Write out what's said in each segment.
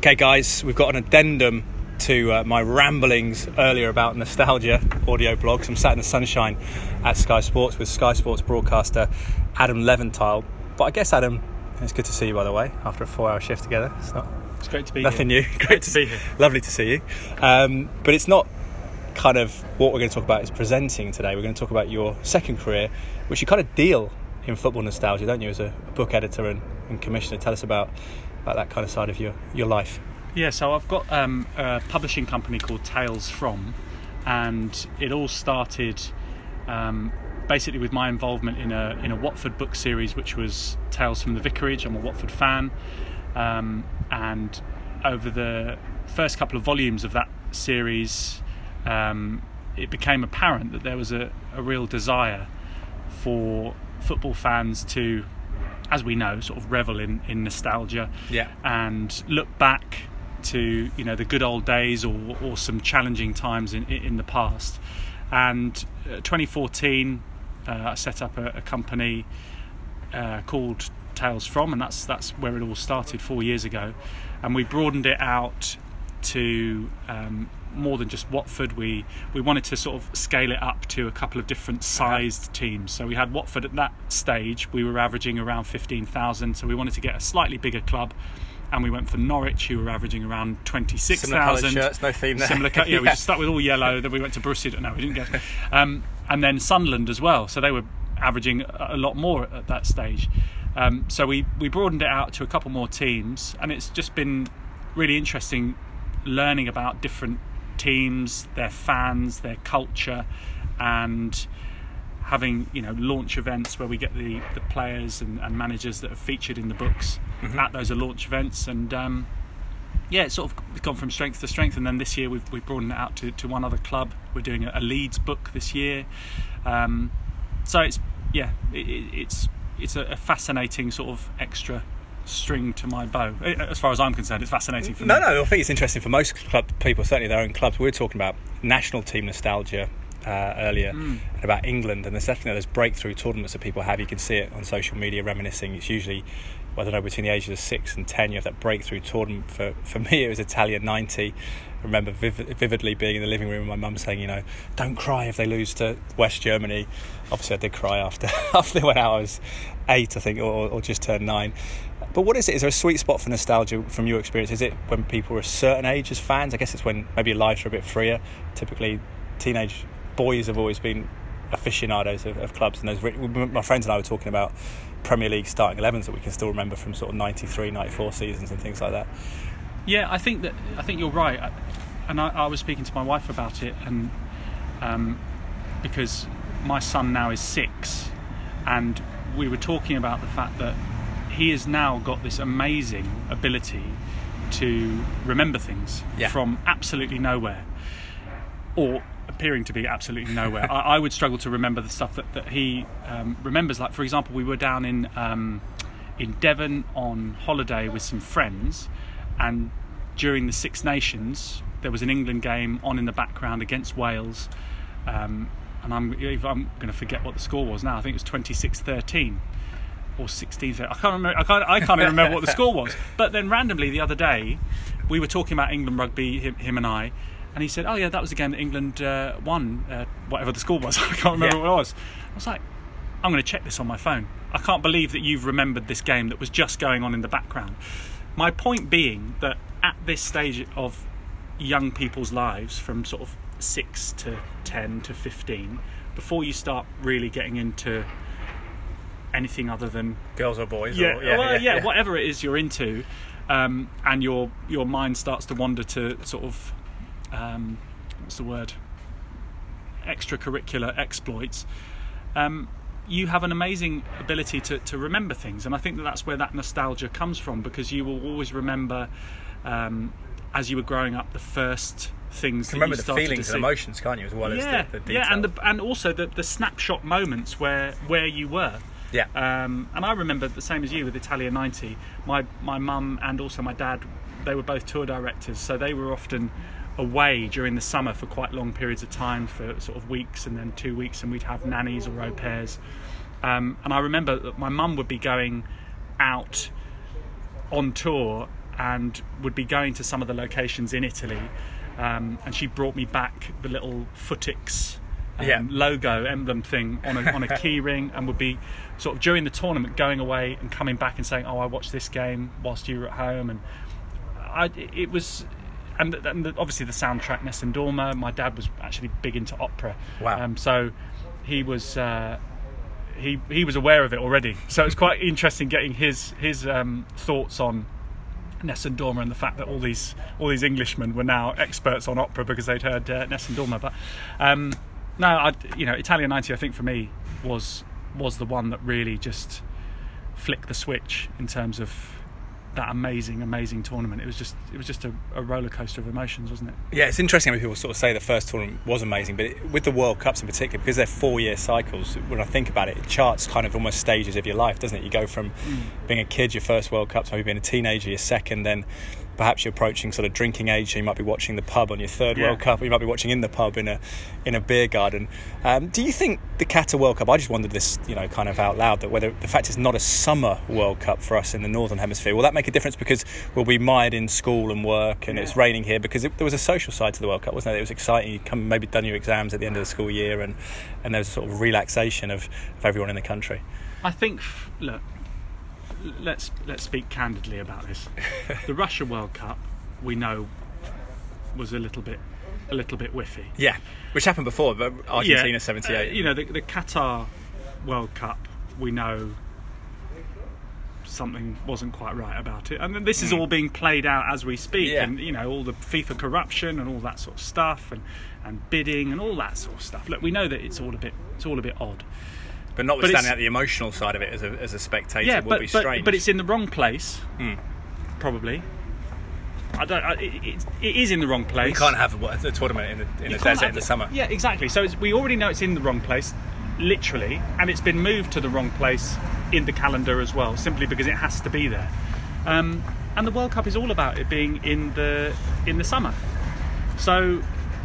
Okay, guys, we've got an addendum to uh, my ramblings earlier about nostalgia audio blogs. I'm sat in the sunshine at Sky Sports with Sky Sports broadcaster Adam Leventhal. But I guess, Adam, it's good to see you, by the way, after a four hour shift together. It's not It's great to be nothing here. new. Great to be here. Lovely to see you. Um, but it's not kind of what we're going to talk about is presenting today. We're going to talk about your second career, which you kind of deal in football nostalgia, don't you, as a book editor and, and commissioner? Tell us about, about that kind of side of your, your life. Yeah, so I've got um, a publishing company called Tales From, and it all started um, basically with my involvement in a in a Watford book series, which was Tales from the Vicarage. I'm a Watford fan, um, and over the first couple of volumes of that series, um, it became apparent that there was a, a real desire for football fans to, as we know, sort of revel in, in nostalgia Yeah. and look back to you know the good old days or, or some challenging times in in the past. And uh, 2014, uh, I set up a, a company uh, called Tales From, and that's that's where it all started four years ago. And we broadened it out to um, more than just Watford. We we wanted to sort of scale it up to a couple of different sized teams. So we had Watford at that stage. We were averaging around 15,000. So we wanted to get a slightly bigger club. And we went for Norwich, who were averaging around twenty six thousand. Similar shirts, no theme there. Similar, co- yeah, we just stuck with all yellow. Then we went to Borussia. No, we didn't get. Um, and then Sunderland as well. So they were averaging a a lot more at that stage. Um, so we we broadened it out to a couple more teams, and it's just been really interesting learning about different teams, their fans, their culture, and having you know launch events where we get the, the players and, and managers that are featured in the books at those launch events and um, yeah, it's sort of gone from strength to strength. And then this year we've, we've broadened it out to, to one other club. We're doing a, a Leeds book this year. Um, so it's yeah, it- it's it's a, a fascinating sort of extra string to my bow. Eh, As far as I'm concerned, it's fascinating for No, me. no, no, I think it's interesting for most club people, certainly their own clubs. We were talking about national team nostalgia uh, earlier Mm. and about England, and there's definitely those breakthrough tournaments that people have. You can see it on social media reminiscing. It's usually, I don't know, between the ages of six and ten, you have that breakthrough tournament. For, for me, it was Italia 90. I remember vivid, vividly being in the living room and my mum saying, you know, don't cry if they lose to West Germany. Obviously, I did cry after, after they went out. I was eight, I think, or, or just turned nine. But what is it? Is there a sweet spot for nostalgia from your experience? Is it when people are a certain age as fans? I guess it's when maybe lives are a bit freer. Typically, teenage boys have always been aficionados of, of clubs, and those my friends and I were talking about Premier League starting 11s that we can still remember from sort of 93, 94 seasons and things like that. Yeah, I think that I think you're right, I- and I, I was speaking to my wife about it, and um, because my son now is six, and we were talking about the fact that he has now got this amazing ability to remember things Yeah. from absolutely nowhere, or appearing to be absolutely nowhere. I, I would struggle to remember the stuff that, that he um, remembers. Like, for example, we were down in um, in Devon on holiday with some friends, and during the Six Nations, there was an England game on in the background against Wales. Um, and I'm, I'm going to forget what the score was now. I think it was 26 13 or 16 I can't remember. I can't, I can't even remember what the score was. But then randomly the other day, we were talking about England rugby, him, him and I, and he said, "Oh yeah, that was the game that England uh, won, uh, whatever the score was. I can't remember Yeah. what it was." I was like, "I'm going to check this on my phone. I can't believe that you've remembered this game that was just going on in the background." My point being that at this stage of young people's lives, from sort of six to ten to fifteen, before you start really getting into anything other than Girls or boys? yeah, or, well, yeah, whatever it is you're into, um, and your your mind starts to wander to sort of um, what's the word? Extracurricular exploits. Um, you have an amazing ability to, to remember things, and I think that that's where that nostalgia comes from because you will always remember um, as you were growing up the first things that remember you the feelings and emotions, can't you, as well yeah, as the, the yeah, and the, and also the, the snapshot moments where where you were. Yeah. Um, and I remember the same as you with Italia '90. My my mum and also my dad, they were both tour directors, so they were often away during the summer for quite long periods of time, for sort of weeks and then two weeks, and we'd have nannies or au pairs. Um, and I remember that my mum would be going out on tour and would be going to some of the locations in Italy. Um, and she brought me back the little Footix um, Yeah. logo emblem thing on a, on a key ring and would be sort of during the tournament going away and coming back and saying, "Oh, I watched this game whilst you were at home," and I, it was. And, the, and the, obviously the soundtrack Nessun Dorma. My dad was actually big into opera, Wow. Um, so he was uh, he he was aware of it already. So it's quite interesting getting his his um, thoughts on Nessun Dorma and the fact that all these all these Englishmen were now experts on opera because they'd heard uh, Nessun Dorma. But um, no, I, you know, Italia ninety, I think for me was was the one that really just flicked the switch in terms of that amazing, amazing tournament. It was just it was just a, a roller coaster of emotions, wasn't it? Yeah, it's interesting when people sort of say the first tournament was amazing, but it, with the World Cups in particular, because they're four-year cycles. When I think about it, it charts kind of almost stages of your life, doesn't it? You go from mm. being a kid, your first World Cup, to maybe being a teenager, your second, then perhaps you're approaching sort of drinking age. So you might be watching the pub on your third Yeah. World Cup, or you might be watching in the pub in a in a beer garden. Um, do you think the Qatar World Cup? I just wondered this, you know, kind of out loud, that whether the fact it's not a summer World Cup for us in the northern hemisphere, will that make a difference because we'll be mired in school and work, and it's raining here because it, there was a social side to the World Cup, wasn't there? It was exciting. You come maybe done your exams at the end of the school year, and and there was a sort of relaxation of, of everyone in the country. I think look, let's let's speak candidly about this. the Russia World Cup, we know, was a little bit a little bit whiffy. Yeah, which happened before, but Argentina Yeah, '78. uh, you know, the, the Qatar World Cup, we know something wasn't quite right about it, and this is all being played out as we speak, Hmm. Yeah. and you know all the FIFA corruption and all that sort of stuff, and and bidding and all that sort of stuff. Look, we know that it's all a bit it's all a bit odd. But notwithstanding that, the emotional side of it as a, as a spectator yeah, will but, be strange. but it's in the wrong place, Hmm. probably. I don't. I, it, it, is in the wrong place. you can't have a, a tournament in the, in the desert in the summer. Yeah, exactly. So it's, we already know it's in the wrong place, literally, and it's been moved to the wrong place in the calendar as well, simply because it has to be there. Um, and the World Cup is all about it being in the in the summer. So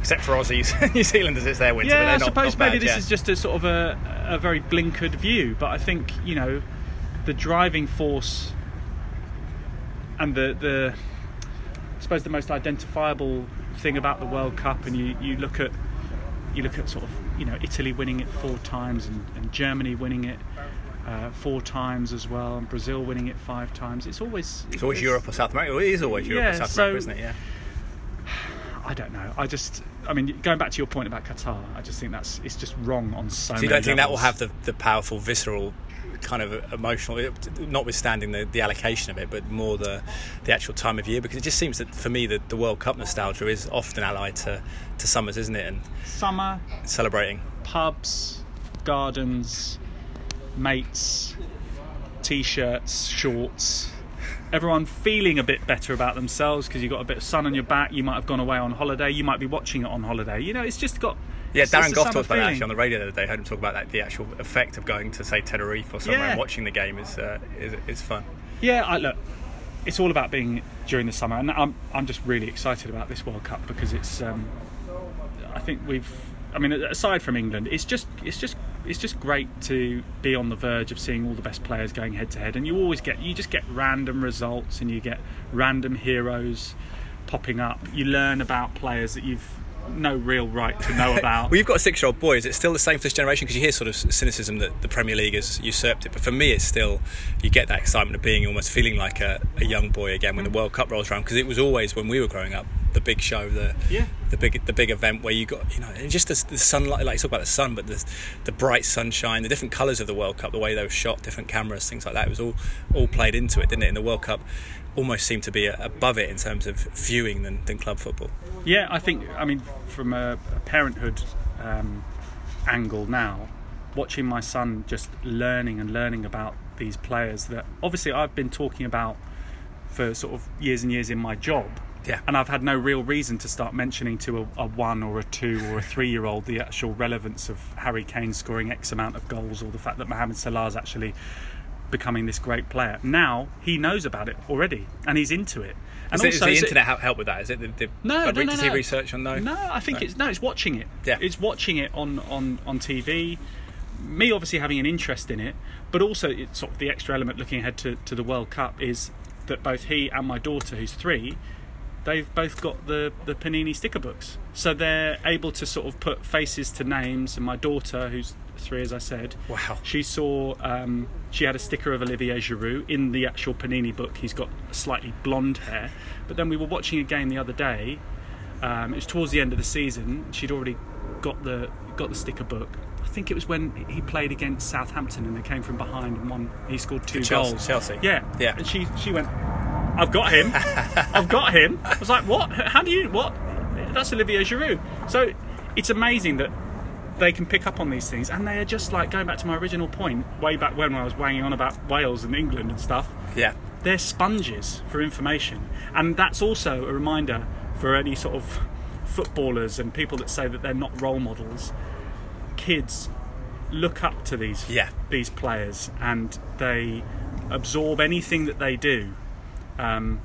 Except for Aussies, New Zealanders, it's their winter. but yeah, they're I not, suppose not maybe this yet. is just a sort of a, a very blinkered view, but I think you know the driving force and the the I suppose the most identifiable thing about the World Cup, and you, you look at you look at sort of you know Italy winning it four times and, and Germany winning it uh, four times as well, and Brazil winning it five times. It's always It's always Europe or South America. It is always Europe Yeah, or South so- America, isn't it? Yeah. I don't know. I just I mean going back to your point about Qatar, I just think that's it's just wrong on so. So you don't think that will have the, the powerful, visceral kind of emotional, notwithstanding the, the allocation of it, but more the the actual time of year? Because it just seems that for me, the, the World Cup nostalgia is often allied to, to summers, isn't it? And summer celebrating. pubs, gardens, mates, t-shirts, shorts. Everyone feeling a bit better about themselves because you've got a bit of sun on your back. You might have gone away on holiday. You might be watching it on holiday. You know, it's just got. Yeah, Darren Gough talked about that actually on the radio the other day. I heard him talk about that. The actual effect of going to say Tenerife or somewhere Yeah. and watching the game is uh, is, is fun. Yeah, I, look, it's all about being during the summer, and I'm I'm just really excited about this World Cup because it's. Um, I think we've. I mean, aside from England, it's just it's just it's just great to be on the verge of seeing all the best players going head to head, and you always get you just get random results, and you get random heroes popping up. You learn about players that you've no real right to know about. Well, you've got a six-year-old boy. Is it still the same for this generation? Because you hear sort of cynicism that the Premier League has usurped it, but for me, it's still you get that excitement of being almost feeling like a, a young boy again when the mm. World Cup rolls around. Because it was always when we were growing up the big show, the Yeah. the big the big event where you got you know just the, the sunlight. Like you talk about the sun, but the the bright sunshine, the different colours of the World Cup, the way they were shot, different cameras, things like that. It was all all played into it, didn't it? And the World Cup almost seemed to be above it in terms of viewing than, than club football. Yeah, I think. I mean, from a, a parenthood um, angle now, watching my son just learning and learning about these players that obviously I've been talking about for sort of years and years in my job. Yeah. And I've had no real reason to start mentioning to a, a one or a two or a three year old the actual relevance of Harry Kane scoring X amount of goals or the fact that Mohamed Salah's actually becoming this great player. Now he knows about it already and he's into it. And Is, it, is the is it- internet help, help with that? Is it the, the no, no, no, no. research on no? No, I think No. it's no, it's watching it. Yeah. it's watching it on on on TV. Me obviously having an interest in it, but also it's sort of the extra element looking ahead to, to the World Cup is that both he and my daughter, who's three, they've both got the, the Panini sticker books. So they're able to sort of put faces to names. And my daughter, who's three, as I said, Wow. she saw, um, she had a sticker of Olivier Giroud in the actual Panini book. He's got slightly blonde hair. But then we were watching a game the other day. Um, it was towards the end of the season. She'd already got the got the sticker book. I think it was when he played against Southampton and they came from behind and won. He scored two Chelsea- goals. Chelsea. Yeah, Yeah. And she she went. I've got him. I've got him. I was like, what? How do you what? That's Olivier Giroud. So it's amazing that they can pick up on these things, and they are just like going back to my original point, way back when when I was weighing on about Wales and England and stuff. Yeah. They're sponges for information, and that's also a reminder for any sort of footballers and people that say that they're not role models. Kids look up to these Yeah. these players, and they absorb anything that they do, um,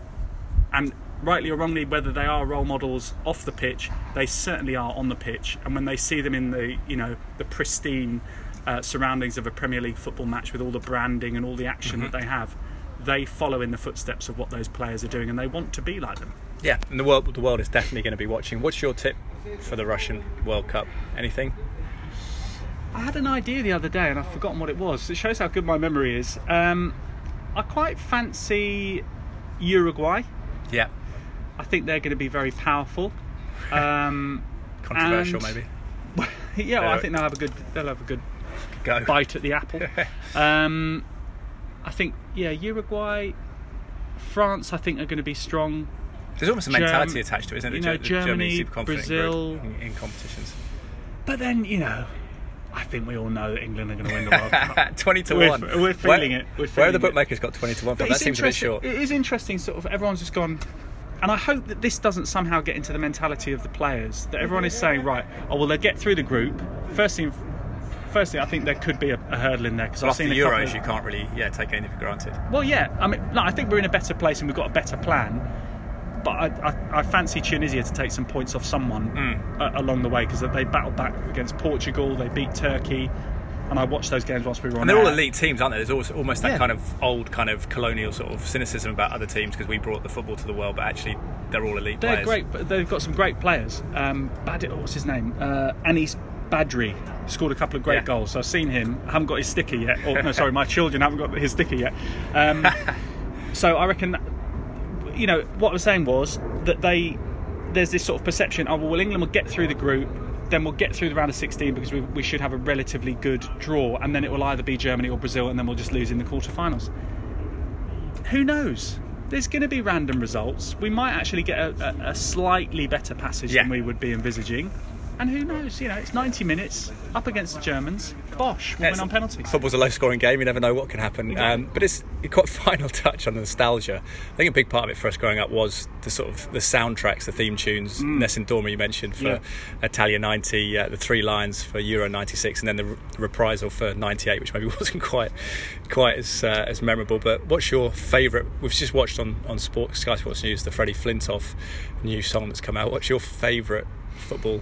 and rightly or wrongly, whether they are role models off the pitch, they certainly are on the pitch. And when they see them in the you know the pristine uh, surroundings of a Premier League football match with all the branding and all the action that they have, they follow in the footsteps of what those players are doing, and they want to be like them. Yeah, and the world the world is definitely going to be watching. What's your tip for the Russian World Cup? Anything? I had an idea the other day and I've forgotten what it was. It shows how good my memory is. Um, I quite fancy Uruguay. Yeah, I think they're going to be very powerful. Um, controversial And- maybe. yeah, well, I Uh, think they'll have a good they'll have a good Go. bite at the apple. um, I think yeah, Uruguay, France. I think are going to be strong. There's almost a Germ- mentality attached to it, isn't it? you know, the Germany Germany, Brazil. in, in competitions. But then you know, I think we all know that England are going to win the World Cup. Twenty to We're- one. we're feeling it. We're where have the feeling it. bookmakers got twenty to one? But That seems a bit short. It is interesting, sort of. Everyone's just gone, and I hope that this doesn't somehow get into the mentality of the players. That everyone is saying, right, oh well, they get through the group. Firstly, firstly, I think there could be a, a hurdle in there because I've After seen the Euros, of- you can't really yeah take anything for granted. Well, yeah. I mean, no, I think we're in a better place and we've got a better plan. But I, I, I fancy Tunisia to take some points off someone Hmm. uh, along the way because they battled back against Portugal, they beat Turkey, and I watched those games whilst we were on. And they're all elite teams, aren't they? There's always, almost that Yeah. kind of old, kind of colonial sort of cynicism about other teams because we brought the football to the world, but actually they're all elite They're players. great. But they've got some great players. Um, Bad, what's his name? Uh, Anice Badri scored a couple of great Yeah. goals. So I've seen him. I haven't got his sticker yet. Or no, sorry, my children haven't got his sticker yet. Um, so I reckon, that, you know, what I was saying was that they there's this sort of perception. Oh well, England will get through the group. Then we'll get through the round of 16 because we, we should have a relatively good draw, and then it will either be Germany or Brazil, and then we'll just lose in the quarterfinals who knows? There's going to be random results. We might actually get a, a, a slightly better passage Yeah. than we would be envisaging. And who knows? You know, it's 90 minutes up against the Germans. Bosh, we'll Yeah, win on penalties. Football's a low-scoring game. You never know what can happen. Um, but it's it got final touch on the nostalgia. I think a big part of it for us growing up was the sort of the soundtracks, the theme tunes. Nessun Dorma you mentioned for Mm. Yeah. Italia '90, uh, the Three Lions for Euro '96, and then the re- reprisal for '98, which maybe wasn't quite quite as uh, as memorable. But what's your favourite? We've just watched on on Sport, Sky Sports News the Freddie Flintoff new song that's come out. What's your favourite football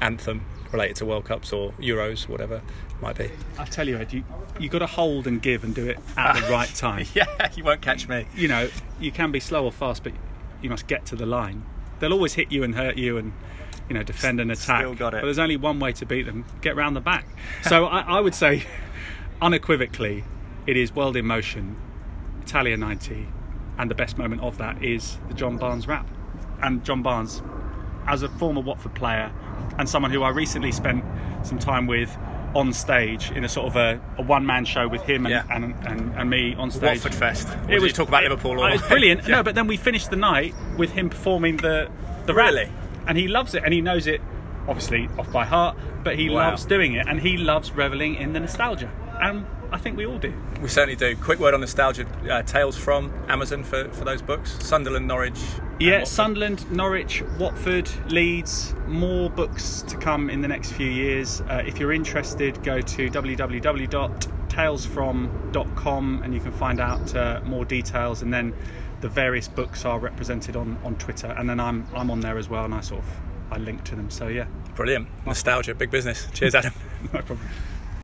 anthem related to World Cups or Euros, whatever it might be? I tell you, Ed, you you got to hold and give and do it at the right time. Yeah, you won't catch me. You know, you can be slow or fast, but you must get to the line. They'll always hit you and hurt you and you know defend and attack. Still got it. But there's only one way to beat them: get round the back. So I, I would say, unequivocally, it is World in Motion, Italia 90, and the best moment of that is the John Barnes rap. And John Barnes, as a former Watford player and someone who I recently spent some time with on stage in a sort of a, a one-man show with him and, Yeah. and, and, and me on stage. Watford Fest. Or did you talk about Liverpool? Or uh, It was brilliant. Yeah. No, but then we finished the night with him performing the the Really? rap, and he loves it, and he knows it, obviously off by heart. But he Wow. loves doing it, and he loves reveling in the nostalgia, and I think we all do. We certainly do. Quick word on nostalgia. Uh, Tales from Amazon for, for those books. Sunderland, Norwich. Yeah. Sunderland, Norwich, Watford, Leeds. More books to come in the next few years. Uh, if you're interested, go to www.talesfrom.com and you can find out uh, more details. And then the various books are represented on, on Twitter, and then I'm I'm on there as well, and I sort of I link to them. So yeah, Brilliant. Nostalgia, big business. Cheers, Adam. no problem.